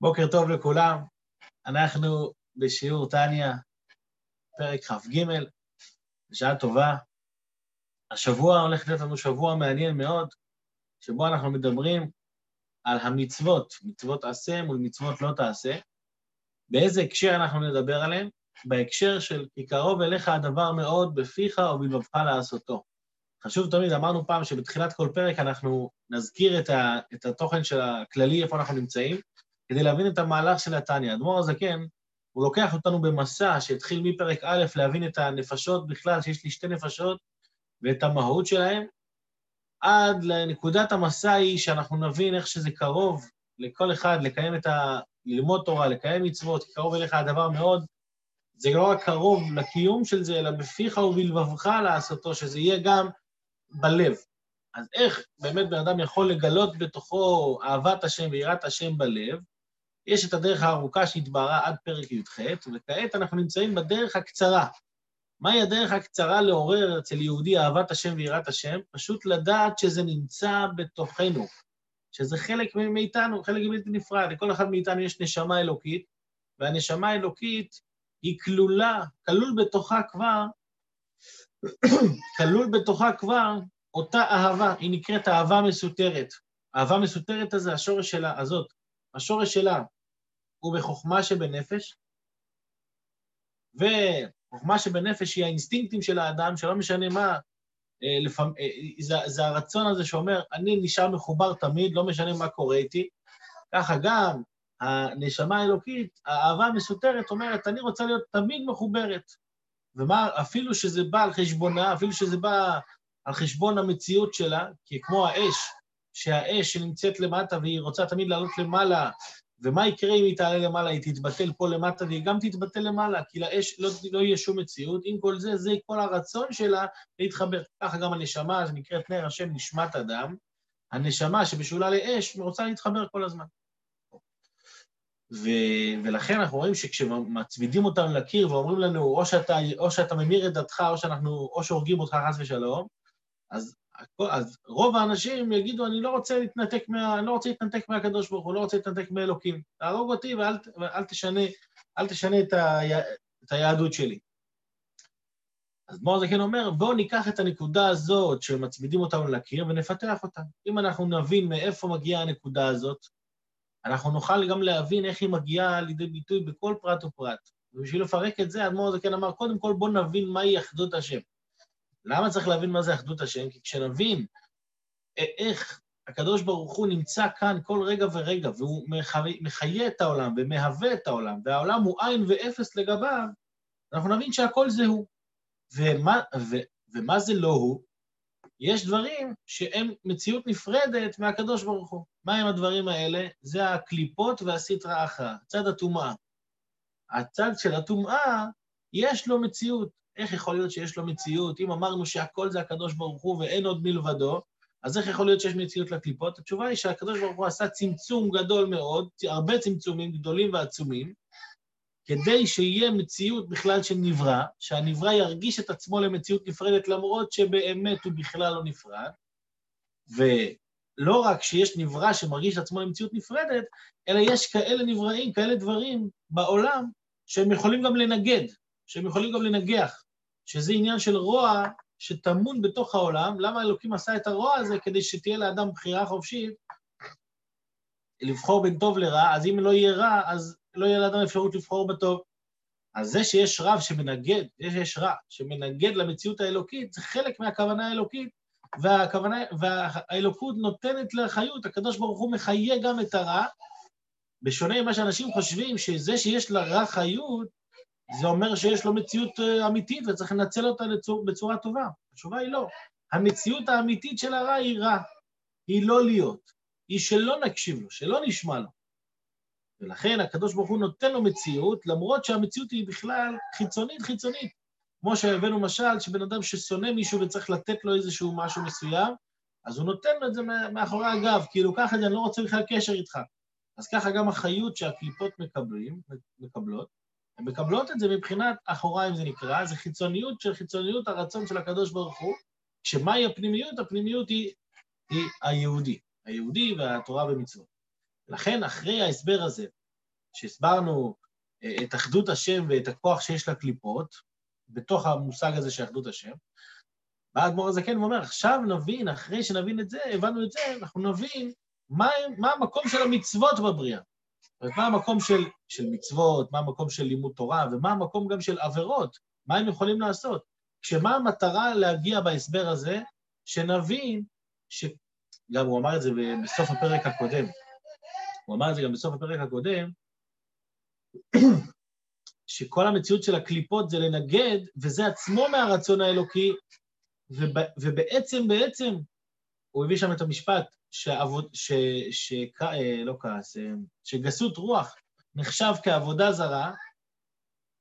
בוקר טוב לכולם, אנחנו בשיעור טניה, פרק כ"ג, בשעה טובה. השבוע הולך להיות לנו שבוע מעניין מאוד, שבו אנחנו מדברים על המצוות, מצוות עשה מול מצוות לא תעשה. באיזה הקשר אנחנו נדבר עליהן? בהקשר של כי קרוב אליך הדבר מאוד בפיך ובלבבך לעשותו. חשוב תמיד, אמרנו פעם שבתחילת כל פרק אנחנו נזכיר את, ה, את התוכן של הכללי, איפה אנחנו נמצאים, כדי להבין את המהלך של התניא. האדמו"ר הזקן, הוא לוקח אותנו במסע שהתחיל מפרק א', להבין את הנפשות בכלל, שיש לי שתי נפשות, ואת המהות שלהן, עד לנקודת המסע היא שאנחנו נבין איך שזה קרוב לכל אחד לקיים את ה... ללמוד תורה, לקיים מצוות, כי קרוב אליך הדבר מאוד, זה לא רק קרוב לקיום של זה, אלא בפיך ובלבבך לעשותו, שזה יהיה גם בלב. אז איך באמת בן אדם יכול לגלות בתוכו אהבת השם ויראת השם בלב? יש את הדרך הארוכה שהתבהרה עד פרק י"ח, וכעת אנחנו נמצאים בדרך הקצרה. מהי הדרך הקצרה לעורר אצל יהודי אהבת השם ויראת השם? פשוט לדעת שזה נמצא בתוכנו, שזה חלק מאיתנו, חלק בלתי נפרד. לכל אחד מאיתנו יש נשמה אלוקית, והנשמה האלוקית היא כלולה, כלול בתוכה כבר, כלול בתוכה כבר אותה אהבה, היא נקראת אהבה מסותרת. אהבה מסותרת הזה, השורש שלה, הזאת, השורש שלה הוא בחוכמה שבנפש, וחוכמה שבנפש היא האינסטינקטים של האדם, שלא משנה מה, אה, לפעמים, אה, זה, זה הרצון הזה שאומר, אני נשאר מחובר תמיד, לא משנה מה קורה איתי. ככה גם הנשמה האלוקית, האהבה המסותרת אומרת, אני רוצה להיות תמיד מחוברת. ומה, אפילו שזה בא על חשבונה, אפילו שזה בא על חשבון המציאות שלה, כי כמו האש, שהאש שנמצאת למטה והיא רוצה תמיד לעלות למעלה, ומה יקרה אם היא תעלה למעלה? היא תתבטל פה למטה והיא גם תתבטל למעלה, כי לאש לא, לא יהיה שום מציאות. עם כל זה, זה כל הרצון שלה להתחבר. ככה גם הנשמה, שנקראת נר השם נשמת אדם, הנשמה שבשולה לאש, רוצה להתחבר כל הזמן. ו... ולכן אנחנו רואים שכשמצמידים אותנו לקיר ואומרים לנו, או שאתה, או שאתה ממיר את דתך, או שאנחנו, או שהורגים אותך חס ושלום, אז, אז רוב האנשים יגידו, אני לא רוצה להתנתק, מה, לא רוצה להתנתק מהקדוש ברוך הוא, לא רוצה להתנתק מאלוקים. תהרוג אותי ואל, ואל תשנה, אל תשנה את, ה, את היהדות שלי. אז זה כן אומר, בואו ניקח את הנקודה הזאת שמצמידים אותנו לקיר ונפתח אותה. אם אנחנו נבין מאיפה מגיעה הנקודה הזאת, אנחנו נוכל גם להבין איך היא מגיעה לידי ביטוי בכל פרט ופרט. ובשביל לפרק את זה, האדמו"ר הזקן אמר, קודם כל בואו נבין מהי אחדות השם. למה צריך להבין מה זה אחדות השם? כי כשנבין איך הקדוש ברוך הוא נמצא כאן כל רגע ורגע, והוא מחיה את העולם ומהווה את העולם, והעולם הוא עין ואפס לגביו, אנחנו נבין שהכל זה הוא. ומה, ו, ומה זה לא הוא? יש דברים שהם מציאות נפרדת מהקדוש ברוך הוא. מהם הדברים האלה? זה הקליפות והסטרא אחרא, צד הטומאה. הצד של הטומאה, יש לו מציאות. איך יכול להיות שיש לו מציאות? אם אמרנו שהכל זה הקדוש ברוך הוא ואין עוד מלבדו, אז איך יכול להיות שיש מציאות לקליפות? התשובה היא שהקדוש ברוך הוא עשה צמצום גדול מאוד, הרבה צמצומים גדולים ועצומים, כדי שיהיה מציאות בכלל של נברא, שהנברא ירגיש את עצמו למציאות נפרדת, למרות שבאמת הוא בכלל לא נפרד, ולא רק שיש נברא שמרגיש את עצמו למציאות נפרדת, אלא יש כאלה נבראים, כאלה דברים בעולם, שהם יכולים גם לנגד, שהם יכולים גם לנגח, שזה עניין של רוע שטמון בתוך העולם. למה אלוקים עשה את הרוע הזה? כדי שתהיה לאדם בחירה חופשית לבחור בין טוב לרע, אז אם לא יהיה רע, אז לא יהיה לאדם אפשרות לבחור בטוב. אז זה שיש רב שמנגד, זה שיש רע שמנגד למציאות האלוקית, זה חלק מהכוונה האלוקית, והכוונה, והאלוקות נותנת לחיות, הקדוש ברוך הוא מחיה גם את הרע, בשונה ממה שאנשים חושבים, שזה שיש לרע חיות, זה אומר שיש לו מציאות אה, אמיתית וצריך לנצל אותה בצורה טובה. התשובה היא לא. המציאות האמיתית של הרע היא רע, היא לא להיות, היא שלא נקשיב לו, שלא נשמע לו. ולכן הקדוש ברוך הוא נותן לו מציאות, למרות שהמציאות היא בכלל חיצונית חיצונית. כמו שהבאנו משל, שבן אדם ששונא מישהו וצריך לתת לו איזשהו משהו מסוים, אז הוא נותן לו את זה מאחורי הגב, כאילו ככה אני לא רוצה בכלל קשר איתך. אז ככה גם החיות שהקליפות מקבלים, מקבלות, הן מקבלות את זה מבחינת אחוריים זה נקרא, זה חיצוניות של חיצוניות הרצון של הקדוש ברוך הוא, שמהי הפנימיות? הפנימיות היא, היא היהודי, היהודי והתורה ומצוות. לכן, אחרי ההסבר הזה, שהסברנו אה, את אחדות השם ואת הכוח שיש לקליפות, בתוך המושג הזה של אחדות השם, בא האדמו"ר הזקן ואומר, עכשיו נבין, אחרי שנבין את זה, הבנו את זה, אנחנו נבין מה, מה המקום של המצוות בבריאה. זאת אומרת, מה המקום של, של מצוות, מה המקום של לימוד תורה, ומה המקום גם של עבירות, מה הם יכולים לעשות. כשמה המטרה להגיע בהסבר הזה? שנבין, ש... גם הוא אמר את זה בסוף הפרק הקודם, הוא אמר את זה גם בסוף הפרק הקודם, שכל המציאות של הקליפות זה לנגד, וזה עצמו מהרצון האלוקי, וב, ובעצם, בעצם, הוא הביא שם את המשפט, שעבוד, ש, ש, ש, אה, לא כעס, אה, שגסות רוח נחשב כעבודה זרה,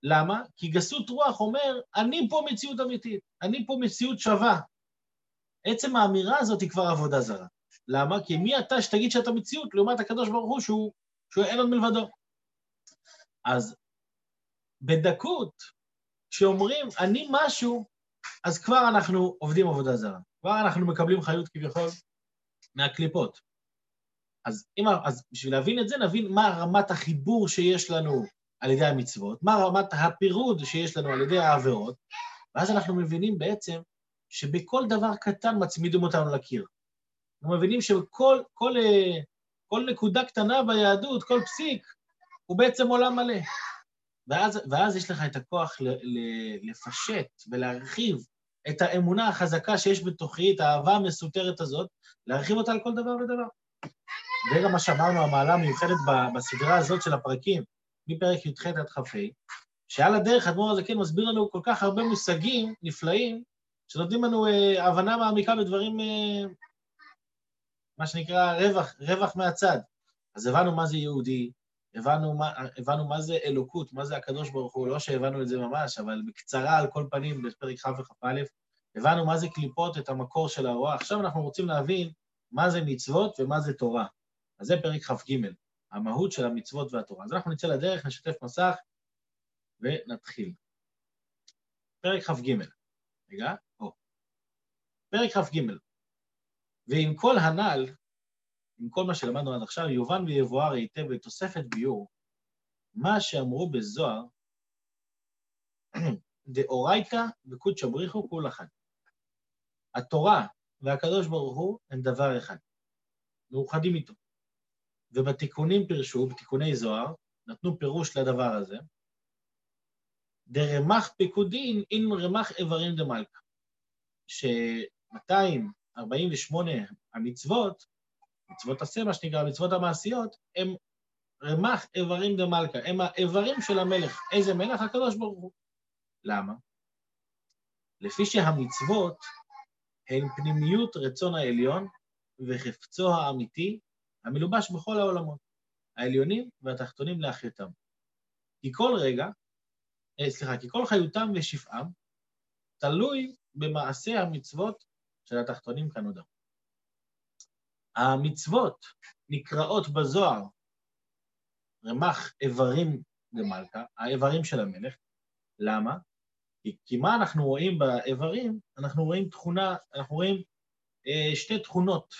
למה? כי גסות רוח אומר, אני פה מציאות אמיתית, אני פה מציאות שווה. עצם האמירה הזאת היא כבר עבודה זרה. למה? כי מי אתה שתגיד שאתה מציאות לעומת הקדוש ברוך הוא שהוא, שהוא אין עוד מלבדו. אז בדקות, כשאומרים אני משהו, אז כבר אנחנו עובדים עבודה זרה. כבר אנחנו מקבלים חיות כביכול מהקליפות. אז, אם, אז בשביל להבין את זה, נבין מה רמת החיבור שיש לנו על ידי המצוות, מה רמת הפירוד שיש לנו על ידי העבירות, ואז אנחנו מבינים בעצם שבכל דבר קטן מצמידים אותנו לקיר. אנחנו מבינים שכל כל, כל נקודה קטנה ביהדות, כל פסיק, הוא בעצם עולם מלא. ואז, ואז יש לך את הכוח ל, ל, לפשט ולהרחיב את האמונה החזקה שיש בתוכי, את האהבה המסותרת הזאת, להרחיב אותה על כל דבר ודבר. זה גם מה שאמרנו, המעלה המיוחדת בסדרה הזאת של הפרקים, מפרק י"ח עד כ"ה, שעל הדרך אדמו"ר הזה כן מסביר לנו כל כך הרבה מושגים נפלאים, שנותנים לנו אה, הבנה מעמיקה בדברים, אה, מה שנקרא רווח, רווח מהצד. אז הבנו מה זה יהודי, הבנו מה, הבנו מה זה אלוקות, מה זה הקדוש ברוך הוא, לא שהבנו את זה ממש, אבל בקצרה על כל פנים, בפרק כ' וכ"א, הבנו מה זה קליפות, את המקור של הרוע. עכשיו אנחנו רוצים להבין מה זה מצוות ומה זה תורה. אז זה פרק כ"ג, המהות של המצוות והתורה. אז אנחנו נצא לדרך, נשתף מסך ונתחיל. פרק כ"ג, רגע, או. פרק כ"ג, ועם כל הנ"ל, עם כל מה שלמדנו עד עכשיו, יובן ויבואר היטב בתוספת ביור, מה שאמרו בזוהר, דאורייתא וקודשא בריחו כול אחד. התורה והקדוש ברוך הוא הם דבר אחד, מאוחדים איתו. ובתיקונים פירשו, בתיקוני זוהר, נתנו פירוש לדבר הזה, דרמח פיקודין אין רמח איברים דמלכה, ש-248 המצוות מצוות עשה, מה שנקרא, המצוות המעשיות, הם רמ"ח איברים דמלכה, הם האיברים של המלך. איזה מלך? הקדוש ברוך הוא. למה? לפי שהמצוות הן פנימיות רצון העליון וחפצו האמיתי המלובש בכל העולמות, העליונים והתחתונים לאחיותם. כי כל רגע, אה, סליחה, כי כל חיותם ושפעם תלוי במעשה המצוות של התחתונים כנודע. המצוות נקראות בזוהר רמ"ח איברים למלכה, האיברים של המלך. למה? כי, כי מה אנחנו רואים באיברים? אנחנו רואים תכונה, אנחנו רואים אה, שתי תכונות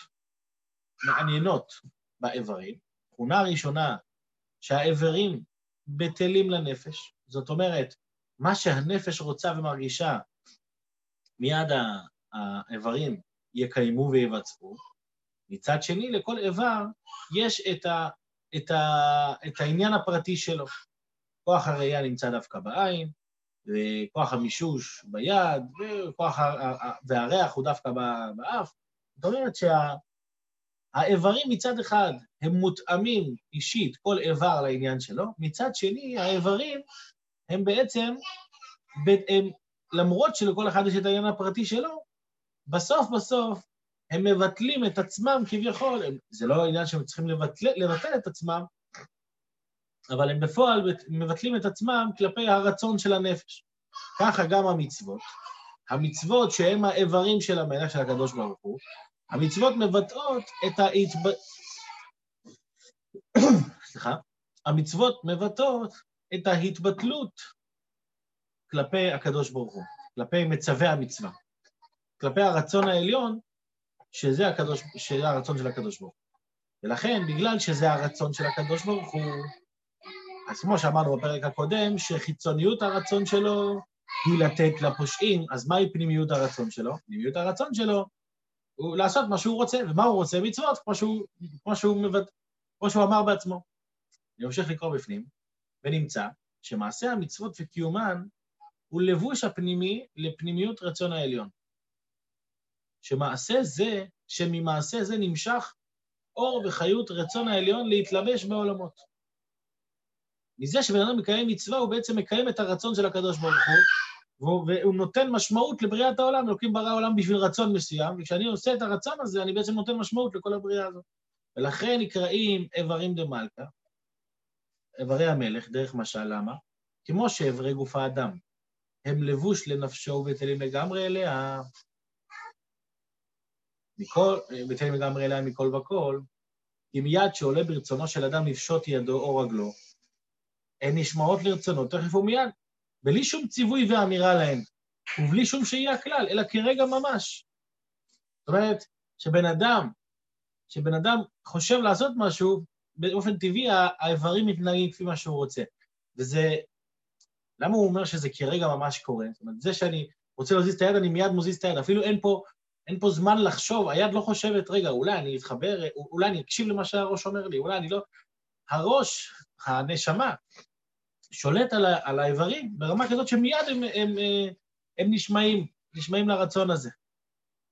מעניינות באיברים. תכונה ראשונה, שהאיברים בטלים לנפש, זאת אומרת, מה שהנפש רוצה ומרגישה, מיד האיברים יקיימו ויבצעו. מצד שני, לכל איבר יש את, ה, את, ה, את העניין הפרטי שלו. כוח הראייה נמצא דווקא בעין, וכוח המישוש ביד, וכוח והריח הוא דווקא באף. זאת אומרת שהאיברים שה, מצד אחד הם מותאמים אישית, כל איבר לעניין שלו, מצד שני, האיברים הם בעצם, הם, למרות שלכל אחד יש את העניין הפרטי שלו, בסוף בסוף הם מבטלים את עצמם כביכול, הם, זה לא העניין שהם צריכים לבטל, לבטל את עצמם, אבל הם בפועל מבטלים את עצמם כלפי הרצון של הנפש. ככה גם המצוות. המצוות שהן האיברים של המלך של הקדוש ברוך הוא, המצוות מבטאות את ההתב... סליחה, המצוות מבטאות את ההתבטלות כלפי הקדוש ברוך הוא, כלפי מצווי המצווה, כלפי הרצון העליון שזה, הקדוש, שזה הרצון של הקדוש ברוך הוא. ולכן, בגלל שזה הרצון של הקדוש ברוך הוא, אז כמו שאמרנו בפרק הקודם, שחיצוניות הרצון שלו היא לתת לפושעים, אז מהי פנימיות הרצון שלו? פנימיות הרצון שלו הוא לעשות מה שהוא רוצה, ומה הוא רוצה? מצוות, כמו שהוא, כמו שהוא, מבד... כמו שהוא אמר בעצמו. אני ממשיך לקרוא בפנים, ונמצא שמעשה המצוות וקיומן הוא לבוש הפנימי לפנימיות רצון העליון. שמעשה זה, שממעשה זה נמשך אור וחיות רצון העליון להתלבש בעולמות. מזה שבן אדם מקיים מצווה, הוא בעצם מקיים את הרצון של הקדוש ברוך הוא, והוא נותן משמעות לבריאת העולם, אלוקים ברא העולם בשביל רצון מסוים, וכשאני עושה את הרצון הזה, אני בעצם נותן משמעות לכל הבריאה הזאת. ולכן נקראים איברים דה מלכה, איברי המלך, דרך משל, למה? כמו שאיברי גוף האדם, הם לבוש לנפשו ובטלים לגמרי אליה, מכל, בטלים לגמרי אליה מכל וכל, כי מיד שעולה ברצונו של אדם לפשוט ידו או רגלו, הן נשמעות לרצונו תכף ומיד, בלי שום ציווי ואמירה להן, ובלי שום שהייה כלל, אלא כרגע ממש. זאת אומרת, שבן אדם, שבן אדם חושב לעשות משהו, באופן טבעי האיברים מתנהגים כפי מה שהוא רוצה. וזה... למה הוא אומר שזה כרגע ממש קורה? זאת אומרת, זה שאני רוצה להזיז את היד, אני מיד מזיז את היד. אפילו אין פה, אין פה זמן לחשוב, היד לא חושבת, רגע, אולי אני אתחבר, אולי אני אקשיב למה שהראש אומר לי, אולי אני לא... הראש, הנשמה, שולט על, ה, על האיברים ברמה כזאת שמיד הם, הם, הם, הם נשמעים, נשמעים לרצון הזה.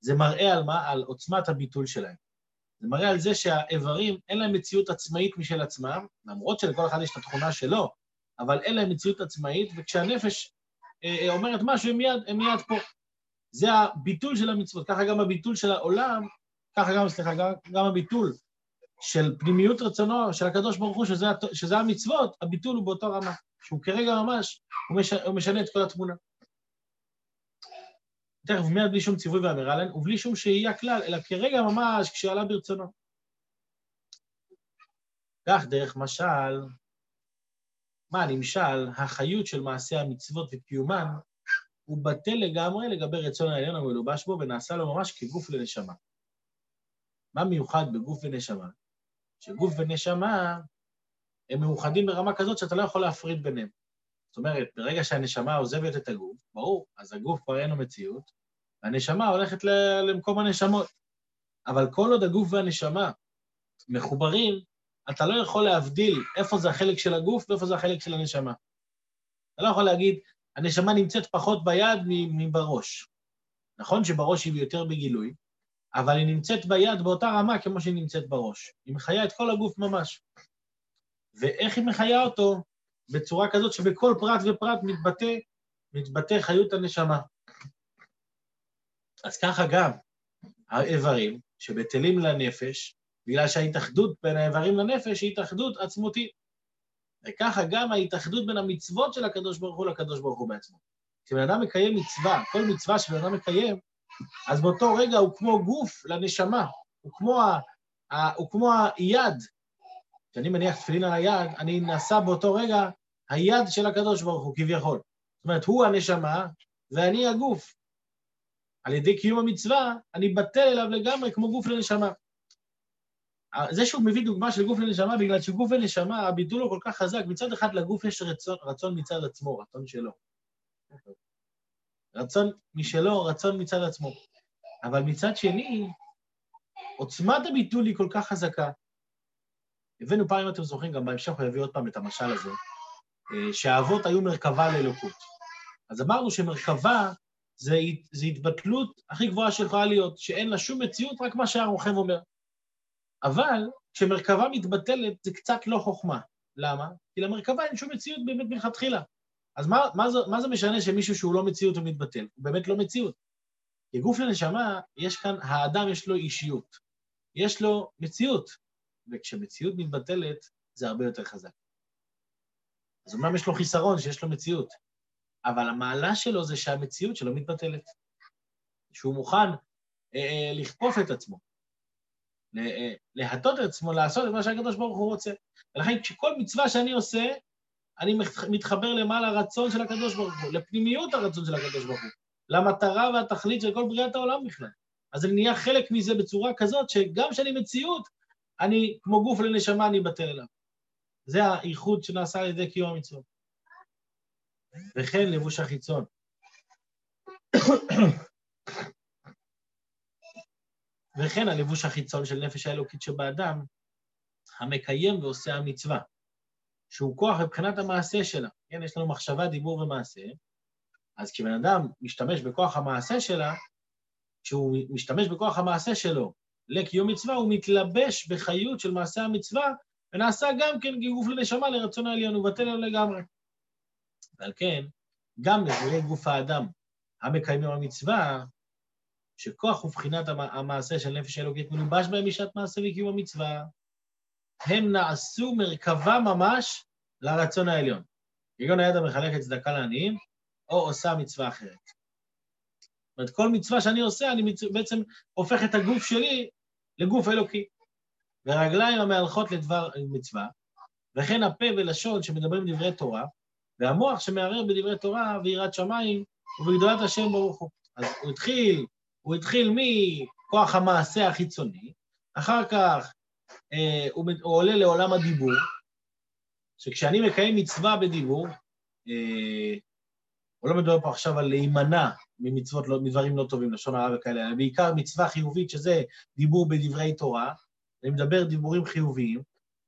זה מראה על מה? על עוצמת הביטול שלהם. זה מראה על זה שהאיברים, אין להם מציאות עצמאית משל עצמם, למרות שלכל אחד יש את התכונה שלו, אבל אין להם מציאות עצמאית, וכשהנפש אה, אה, אומרת משהו, הם מיד, הם מיד פה. זה הביטול של המצוות, ככה גם הביטול של העולם, ככה גם, סליחה, גם, גם הביטול של פנימיות רצונו של הקדוש ברוך הוא, שזה, שזה המצוות, הביטול הוא באותו רמה, שהוא כרגע ממש, הוא, מש, הוא משנה את כל התמונה. תכף מיד בלי שום ציווי ואמירה להן, ובלי שום שהייה כלל, אלא כרגע ממש כשעלה ברצונו. כך דרך משל, מה נמשל, החיות של מעשי המצוות וקיומן, הוא בטל לגמרי לגבי רצון העליון המלובש בו, ונעשה לו ממש כגוף לנשמה. מה מיוחד בגוף ונשמה? שגוף ונשמה הם מאוחדים ברמה כזאת שאתה לא יכול להפריד ביניהם. זאת אומרת, ברגע שהנשמה עוזבת את הגוף, ברור, אז הגוף כבר אין לו מציאות, והנשמה הולכת למקום הנשמות. אבל כל עוד הגוף והנשמה מחוברים, אתה לא יכול להבדיל איפה זה החלק של הגוף ואיפה זה החלק של הנשמה. אתה לא יכול להגיד, הנשמה נמצאת פחות ביד מבראש. נכון שבראש היא יותר בגילוי, אבל היא נמצאת ביד באותה רמה כמו שהיא נמצאת בראש. היא מחיה את כל הגוף ממש. ואיך היא מחיה אותו? בצורה כזאת שבכל פרט ופרט מתבטא, מתבטא חיות הנשמה. אז ככה גם האיברים שבטלים לנפש, בגלל שההתאחדות בין האיברים לנפש היא התאחדות עצמותית. וככה גם ההתאחדות בין המצוות של הקדוש ברוך הוא לקדוש ברוך הוא בעצמו. כשבן אדם מקיים מצווה, כל מצווה שבן אדם מקיים, אז באותו רגע הוא כמו גוף לנשמה, הוא כמו, ה, ה, הוא כמו היד. כשאני מניח תפילין על היד, אני נעשה באותו רגע היד של הקדוש ברוך הוא, כביכול. זאת אומרת, הוא הנשמה ואני הגוף. על ידי קיום המצווה, אני בטל אליו לגמרי כמו גוף לנשמה. זה שהוא מביא דוגמה של גוף לנשמה, בגלל שגוף ונשמה, הביטול הוא כל כך חזק, מצד אחד לגוף יש רצון, רצון מצד עצמו, רצון שלו. רצון משלו, רצון מצד עצמו. אבל מצד שני, עוצמת הביטול היא כל כך חזקה. הבאנו פעם, אם אתם זוכרים, גם בהמשך הוא יביא עוד פעם את המשל הזה, אה, שהאבות היו מרכבה לאלוקות. אז אמרנו שמרכבה זה, זה התבטלות הכי גבוהה שיכולה להיות, שאין לה שום מציאות, רק מה שהרוכב אומר. אבל כשמרכבה מתבטלת זה קצת לא חוכמה. למה? כי למרכבה אין שום מציאות באמת מלכתחילה. אז מה, מה, זה, מה זה משנה שמישהו שהוא לא מציאות הוא מתבטל? הוא באמת לא מציאות. כי גוף לנשמה, יש כאן, האדם יש לו אישיות. יש לו מציאות, וכשמציאות מתבטלת, זה הרבה יותר חזק. אז אומנם יש לו חיסרון שיש לו מציאות, אבל המעלה שלו זה שהמציאות שלו מתבטלת. שהוא מוכן אה, אה, לכפוף את עצמו, להטות את עצמו לעשות את מה שהקדוש ברוך הוא רוצה. ולכן כשכל מצווה שאני עושה, אני מתחבר למעלה הרצון של הקדוש ברוך הוא, לפנימיות הרצון של הקדוש ברוך הוא, למטרה והתכלית של כל בריאת העולם בכלל. אז אני נהיה חלק מזה בצורה כזאת, שגם כשאני מציאות, אני, כמו גוף לנשמה, אני בטל אליו. זה האיחוד שנעשה על ידי קיום המצוות. וכן לבוש החיצון. וכן הלבוש החיצון של נפש האלוקית שבאדם, המקיים ועושה המצווה, שהוא כוח מבחינת המעשה שלה. כן, יש לנו מחשבה, דיבור ומעשה, אז כשבן אדם משתמש בכוח המעשה שלה, כשהוא משתמש בכוח המעשה שלו לקיום מצווה, הוא מתלבש בחיות של מעשה המצווה, ונעשה גם כן כגוף לנשמה לרצון העליון, הוא בטל לו לגמרי. ועל כן, גם נבואי גוף האדם המקיימים המצווה, שכוח ובחינת המעשה של נפש האלוקית מלובש בהם בשעת מעשה וקיום המצווה, הם נעשו מרכבה ממש לרצון העליון. כגון היד המחלקת צדקה לעניים, או עושה מצווה אחרת. זאת אומרת, כל מצווה שאני עושה, אני מצ... בעצם הופך את הגוף שלי לגוף אלוקי. ורגליים המהלכות לדבר מצווה, וכן הפה ולשון שמדברים דברי תורה, והמוח שמערער בדברי תורה ויראת שמיים ובגדולת השם ברוך הוא. אז הוא התחיל, הוא התחיל מכוח המעשה החיצוני, אחר כך אה, הוא, הוא עולה לעולם הדיבור, שכשאני מקיים מצווה בדיבור, אה, הוא לא מדבר פה עכשיו על להימנע ממצוות, לא, מדברים לא טובים, לשון הרע וכאלה, אלא בעיקר מצווה חיובית, שזה דיבור בדברי תורה, אני מדבר דיבורים חיוביים,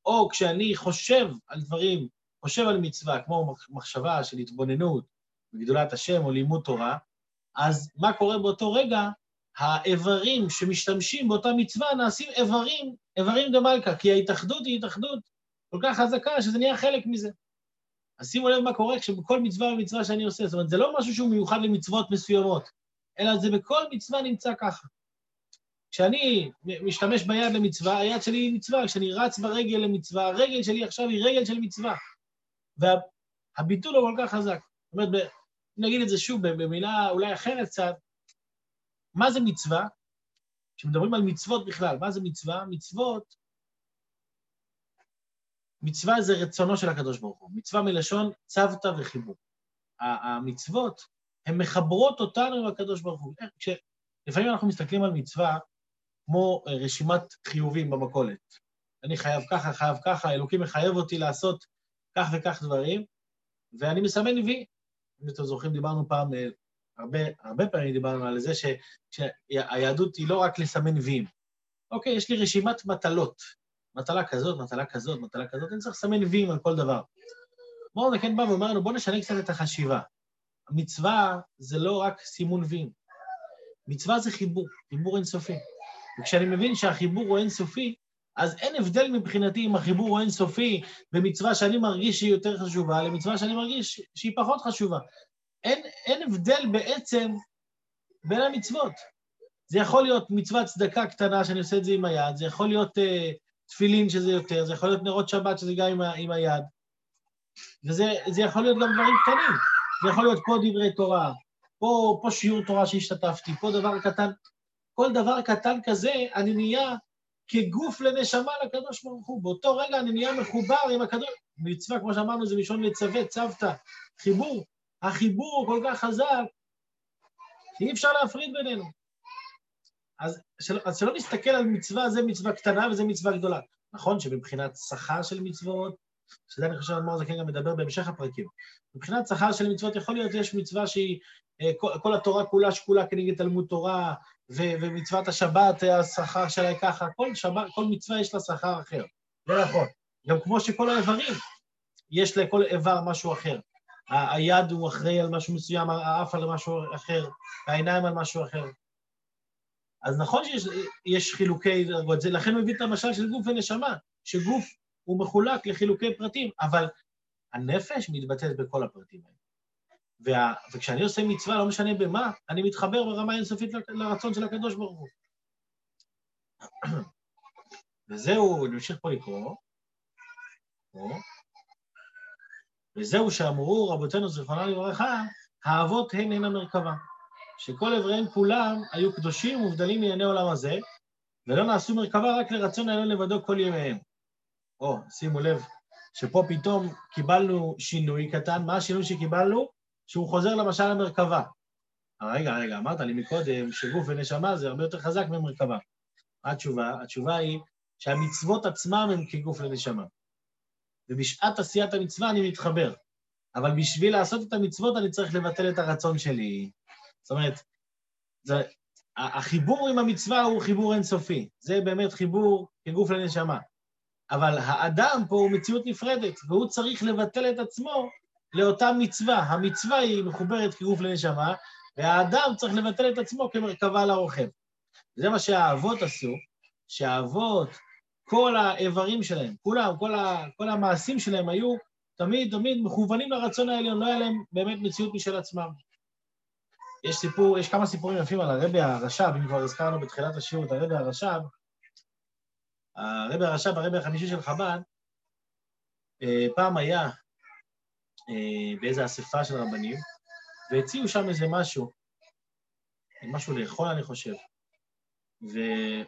או כשאני חושב על דברים, חושב על מצווה, כמו מחשבה של התבוננות בגדולת השם או לימוד תורה, אז מה קורה באותו רגע? האיברים שמשתמשים באותה מצווה נעשים איברים, איברים דה מלכה, כי ההתאחדות היא התאחדות כל כך חזקה שזה נהיה חלק מזה. אז שימו לב מה קורה כשבכל מצווה ומצווה שאני עושה, זאת אומרת, זה לא משהו שהוא מיוחד למצוות מסוימות, אלא זה בכל מצווה נמצא ככה. כשאני משתמש ביד למצווה, היד שלי היא מצווה, כשאני רץ ברגל למצווה, הרגל שלי עכשיו היא רגל של מצווה. והביטול הוא כל כך חזק. זאת אומרת, נגיד את זה שוב במילה אולי אחרת קצת, מה זה מצווה? כשמדברים על מצוות בכלל, מה זה מצווה? מצוות, מצווה זה רצונו של הקדוש ברוך הוא. מצווה מלשון צוותא וחיבור. המצוות, הן מחברות אותנו עם הקדוש ברוך הוא. לפעמים אנחנו מסתכלים על מצווה כמו אה, רשימת חיובים במכולת. אני חייב ככה, חייב ככה, אלוקים מחייב אותי לעשות כך וכך דברים, ואני מסמן וי. אם אתם זוכרים, דיברנו פעם, אה, הרבה, הרבה פעמים דיברנו על זה שהיהדות היא לא רק לסמן ויים. אוקיי, יש לי רשימת מטלות. מטלה כזאת, מטלה כזאת, מטלה כזאת, אני צריך לסמן ויים על כל דבר. בואו כן בא ואומר לנו, בואו נשנה קצת את החשיבה. המצווה זה לא רק סימון ויים. מצווה זה חיבור, חיבור אינסופי. וכשאני מבין שהחיבור הוא אינסופי, אז אין הבדל מבחינתי אם החיבור הוא אינסופי במצווה שאני מרגיש שהיא יותר חשובה, למצווה שאני מרגיש שהיא פחות חשובה. אין, אין הבדל בעצם בין המצוות. זה יכול להיות מצוות צדקה קטנה שאני עושה את זה עם היד, זה יכול להיות uh, תפילין שזה יותר, זה יכול להיות נרות שבת שזה גם עם, עם היד, וזה יכול להיות גם דברים קטנים. זה יכול להיות פה דברי תורה, פה, פה שיעור תורה שהשתתפתי, פה דבר קטן. כל דבר קטן כזה, אני נהיה כגוף לנשמה לקדוש ברוך הוא. באותו רגע אני נהיה מחובר עם הקדוש... מצווה, כמו שאמרנו, זה מלשון לצווה, צוותא, חיבור. החיבור הוא כל כך חזק, שאי אפשר להפריד בינינו. אז, של, אז שלא נסתכל על מצווה, זה מצווה קטנה וזה מצווה גדולה. נכון שמבחינת שכר של מצוות, שזה אני חושב שאדמו"ר זקן גם מדבר בהמשך הפרקים. מבחינת שכר של מצוות יכול להיות, יש מצווה שהיא, אה, כל, כל התורה כולה שקולה כנגד תלמוד תורה, ו, ומצוות השבת, השכר שלה ככה, כל, שבת, כל מצווה יש לה שכר אחר. זה נכון. גם כמו שכל האיברים, יש לכל איבר משהו אחר. היד הוא אחראי על משהו מסוים, האף על משהו אחר, העיניים על משהו אחר. אז נכון שיש חילוקי דרגות, לכן הוא הביא את המשל של גוף ונשמה, שגוף הוא מחולק לחילוקי פרטים, אבל הנפש מתבטאת בכל הפרטים האלה. וה, וכשאני עושה מצווה, לא משנה במה, אני מתחבר ברמה אינסופית לרצון של הקדוש ברוך הוא. וזהו, נמשיך פה לקרוא. וזהו שאמרו רבותינו זיכרונם לברכה, האבות הן הן המרכבה. שכל אבריהם כולם היו קדושים ומובדלים מענייני עולם הזה, ולא נעשו מרכבה רק לרצון העליון לבדו כל ימיהם. או, שימו לב, שפה פתאום קיבלנו שינוי קטן, מה השינוי שקיבלנו? שהוא חוזר למשל למרכבה. רגע, רגע, אמרת לי מקודם שגוף ונשמה זה הרבה יותר חזק ממרכבה. מה התשובה? התשובה היא שהמצוות עצמם הן כגוף לנשמה. ובשעת עשיית המצווה אני מתחבר. אבל בשביל לעשות את המצוות אני צריך לבטל את הרצון שלי. זאת אומרת, זה, החיבור עם המצווה הוא חיבור אינסופי. זה באמת חיבור כגוף לנשמה. אבל האדם פה הוא מציאות נפרדת, והוא צריך לבטל את עצמו לאותה מצווה. המצווה היא מחוברת כגוף לנשמה, והאדם צריך לבטל את עצמו כמרכבה לרוכב. זה מה שהאבות עשו, שהאבות, כל האיברים שלהם, כולם, כל, ה, כל המעשים שלהם היו תמיד תמיד מכוונים לרצון העליון, לא היה להם באמת מציאות משל עצמם. יש סיפור, יש כמה סיפורים יפים על הרבי הרש"ב, אם כבר הזכרנו בתחילת השיעור את הרבי הרש"ב. הרבי הרש"ב, הרבי החמישי של חב"ד, אה, פעם היה אה, באיזו אספה של רבנים, והציעו שם איזה משהו, משהו לאכול, אני חושב. ו...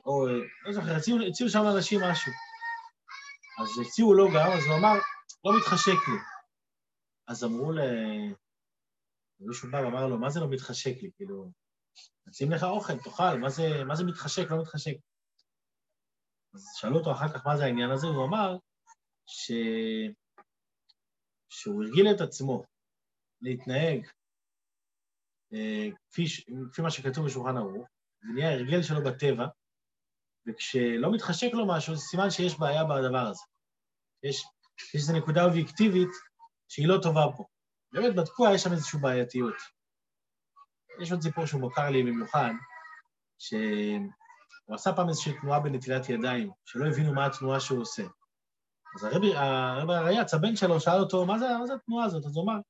או, לא זוכר, הציעו, הציעו שם לאנשים משהו. אז הציעו לו גם, אז הוא אמר, לא מתחשק לי. אז אמרו ל... מישהו בא ואמר לו, מה זה לא מתחשק לי? כאילו, נשים לך אוכל, תאכל, מה זה, מה זה מתחשק, לא מתחשק? אז שאלו אותו אחר כך מה זה העניין הזה, והוא אמר ש... שהוא הרגיל את עצמו להתנהג אה, כפי, כפי מה שכתוב בשולחן ערוך, זה נהיה הרגל שלו בטבע, וכשלא מתחשק לו משהו, זה סימן שיש בעיה בדבר הזה. יש, יש איזו נקודה אובייקטיבית שהיא לא טובה פה. באמת בדקו, יש שם איזושהי בעייתיות. יש עוד סיפור שהוא מוכר לי במיוחד, שהוא עשה פעם איזושהי תנועה בנטילת ידיים, שלא הבינו מה התנועה שהוא עושה. אז הרבי, הרבי הרייץ, הבן שלו, שאל אותו, מה זה, מה זה התנועה הזאת? אז הוא אמר,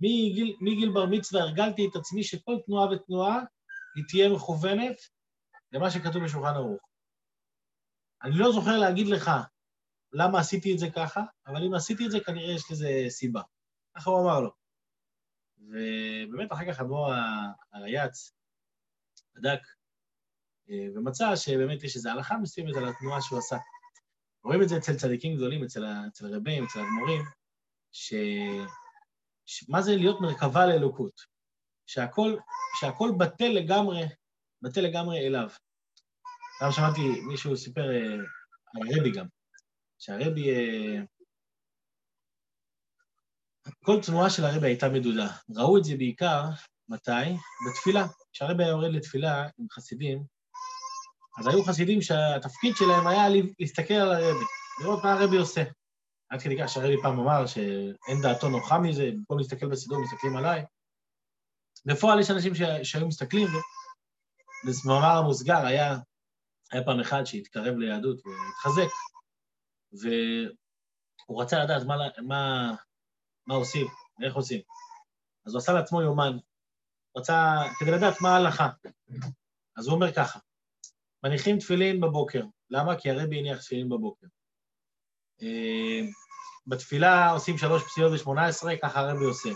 מגיל, מגיל בר מצווה הרגלתי את עצמי שכל תנועה ותנועה היא תהיה מכוונת למה שכתוב בשולחן ערוך. אני לא זוכר להגיד לך למה עשיתי את זה ככה, אבל אם עשיתי את זה, כנראה יש לזה סיבה. ככה הוא אמר לו. ובאמת, אחר כך אדמו"ר הרייץ בדק אה, ומצא שבאמת יש איזו הלכה מסוימת על התנועה שהוא עשה. רואים את זה אצל צדיקים גדולים, אצל, אצל רבים, אצל אדמו"רים, ש... מה זה להיות מרכבה לאלוקות? שהכל, שהכל בטל לגמרי, בטל לגמרי אליו. גם שמעתי, מישהו סיפר אה, על הרבי גם, שהרבי, אה, כל תנועה של הרבי הייתה מדודה. ראו את זה בעיקר, מתי? בתפילה. כשהרבי היה יורד לתפילה עם חסידים, אז היו חסידים שהתפקיד שלהם היה להסתכל על הרבי, לראות מה הרבי עושה. עד כדי כך שהרבי פעם אמר שאין דעתו נוחה מזה, במקום להסתכל בסידור מסתכלים עליי. בפועל יש אנשים שהיו מסתכלים, ובמאמר המוסגר היה, היה פעם אחד שהתקרב ליהדות והתחזק, והוא רצה לדעת מה, מה, מה עושים, ואיך עושים. אז הוא עשה לעצמו יומן, רצה, כדי לדעת מה ההלכה. אז הוא אומר ככה, מניחים תפילין בבוקר. למה? כי הרבי הניח תפילין בבוקר. בתפילה עושים שלוש פסיעות ושמונה עשרה, ככה הרבי עושה.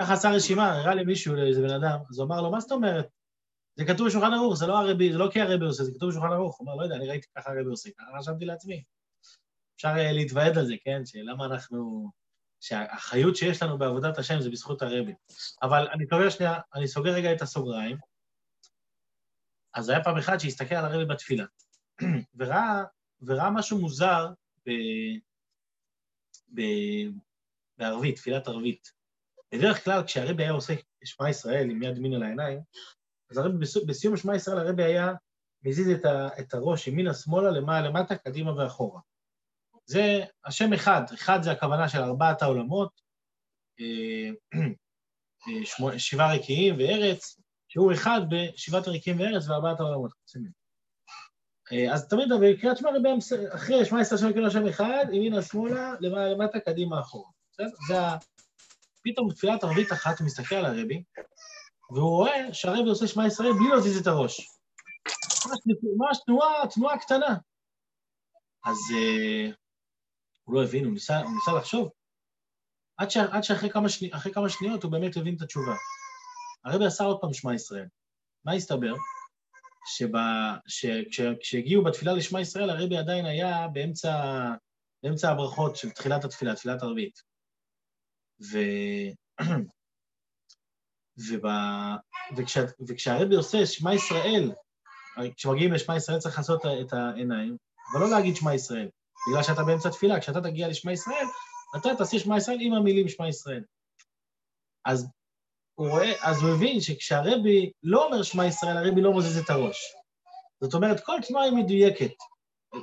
ככה עשה רשימה, הראה לי מישהו, לאיזה בן אדם, אז הוא אמר לו, מה זאת אומרת? זה כתוב בשולחן ערוך, זה לא הרבי, זה לא כי הרבי עושה, זה כתוב בשולחן ערוך. הוא אומר, לא יודע, אני ראיתי ככה הרבי עושה, ככה רשמתי לעצמי. אפשר אה, להתוועד על זה, כן? שלמה אנחנו... שהחיות שיש לנו בעבודת השם זה בזכות הרבי. אבל אני סוגר שנייה, אני סוגר רגע את הסוגריים. אז היה פעם אחד שהסתכל על הרבי בתפילה, וראה, וראה משהו מוזר ב, בערבית, תפילת ערבית. בדרך כלל כשהרבי היה עושה שמע ישראל עם יד ימין על העיניים, אז הרבי בסיום שמע ישראל הרבי היה מזיז את, ה, את הראש ימינה-שמאלה, למעלה למטה, קדימה ואחורה. זה השם אחד, אחד זה הכוונה של ארבעת העולמות, אה, אה, שבעה רקיעים וארץ, שהוא אחד בשבעת הרקיעים וארץ וארבעת העולמות. אה, אז תמיד בקריאת שמע אחרי שמע עשר שם יקרא שם אחד, ימינה שמאלה, למעלה למטה, קדימה אחורה. זה ה... פתאום בתפילת ערבית אחת מסתכל על הרבי, והוא רואה שהרבי עושה שמע ישראל בלי להזיז את הראש. ממש תנועה, תנועה קטנה. אז uh, הוא לא הבין, הוא ניסה, הוא ניסה לחשוב. עד, ש, עד שאחרי כמה, שני, כמה שניות הוא באמת הבין את התשובה. הרבי עשה עוד פעם שמע ישראל. מה הסתבר? שכשהגיעו בתפילה לשמע ישראל, הרבי עדיין היה באמצע, באמצע הברכות של תחילת התפילה, תפילת ערבית. ו... ובא... וכשה... וכשהרבי עושה שמע ישראל, כשמגיעים לשמע ישראל צריך לעשות את העיניים, אבל לא להגיד שמע ישראל, בגלל שאתה באמצע תפילה, כשאתה תגיע לשמע ישראל, אתה תעשה שמע ישראל עם המילים שמע ישראל. אז הוא רואה, אז הוא הבין שכשהרבי לא אומר שמע ישראל, הרבי לא מוזז את הראש. זאת אומרת, כל תנועה היא מדויקת.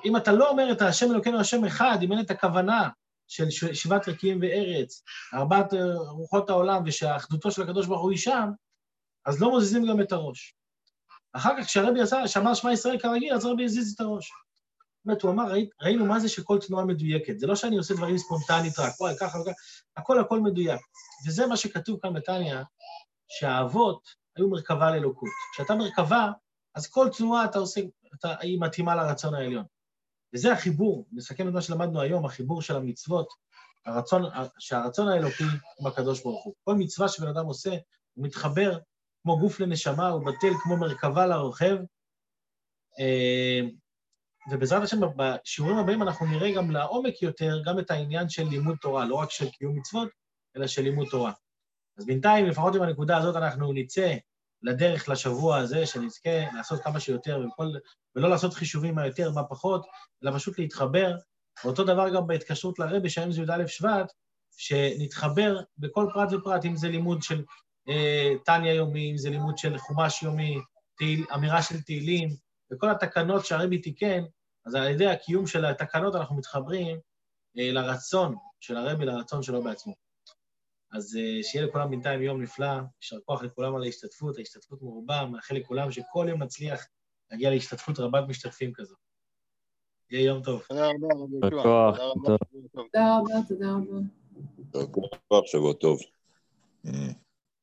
אם אתה לא אומר את השם אלוקינו השם אחד, אם אין את הכוונה של שבעת רקיעים וארץ, ארבעת רוחות העולם, ושהאחדותו של הקדוש ברוך הוא היא שם, אז לא מוזיזים גם את הראש. אחר כך כשהרבי עשה, שמע שמע ישראל כרגיל, אז הרבי הזיז את הראש. באמת, הוא אמר, ראי, ראינו מה זה שכל תנועה מדויקת. זה לא שאני עושה דברים ספונטנית רק, וואי, ככה וככה, הכל הכל מדויק. וזה מה שכתוב כאן בתניא, שהאבות היו מרכבה לאלוקות. כשאתה מרכבה, אז כל תנועה אתה עושה, אתה, היא מתאימה לרצון העליון. וזה החיבור, נסכם את מה שלמדנו היום, החיבור של המצוות, הרצון, שהרצון האלוקי הוא בקדוש ברוך הוא. כל מצווה שבן אדם עושה, הוא מתחבר כמו גוף לנשמה, הוא בטל כמו מרכבה לרוכב. אה, ובעזרת השם, בשיעורים הבאים אנחנו נראה גם לעומק יותר, גם את העניין של לימוד תורה, לא רק של קיום מצוות, אלא של לימוד תורה. אז בינתיים, לפחות עם הנקודה הזאת, אנחנו נצא לדרך לשבוע הזה, שנזכה לעשות כמה שיותר, וכל, ולא לעשות חישובים מה יותר, מה פחות, אלא פשוט להתחבר. ואותו דבר גם בהתקשרות לרבי, שהיום זה י"א שבט, שנתחבר בכל פרט ופרט, אם זה לימוד של אה, טניה יומי, אם זה לימוד של חומש יומי, תהיל, אמירה של תהילים, וכל התקנות שהרבי תיקן, אז על ידי הקיום של התקנות אנחנו מתחברים אה, לרצון של הרבי, לרצון שלו בעצמו. אז אה, שיהיה לכולם בינתיים יום נפלא, יישר כוח לכולם על ההשתתפות, ההשתתפות מרובה, מאחל לכולם שכל יום נצליח להגיע להשתתפות רבת משתתפים כזו. יהיה יום טוב. תודה רבה, רבי רבה, תודה רבה. תודה רבה, תודה רבה. שבוע טוב.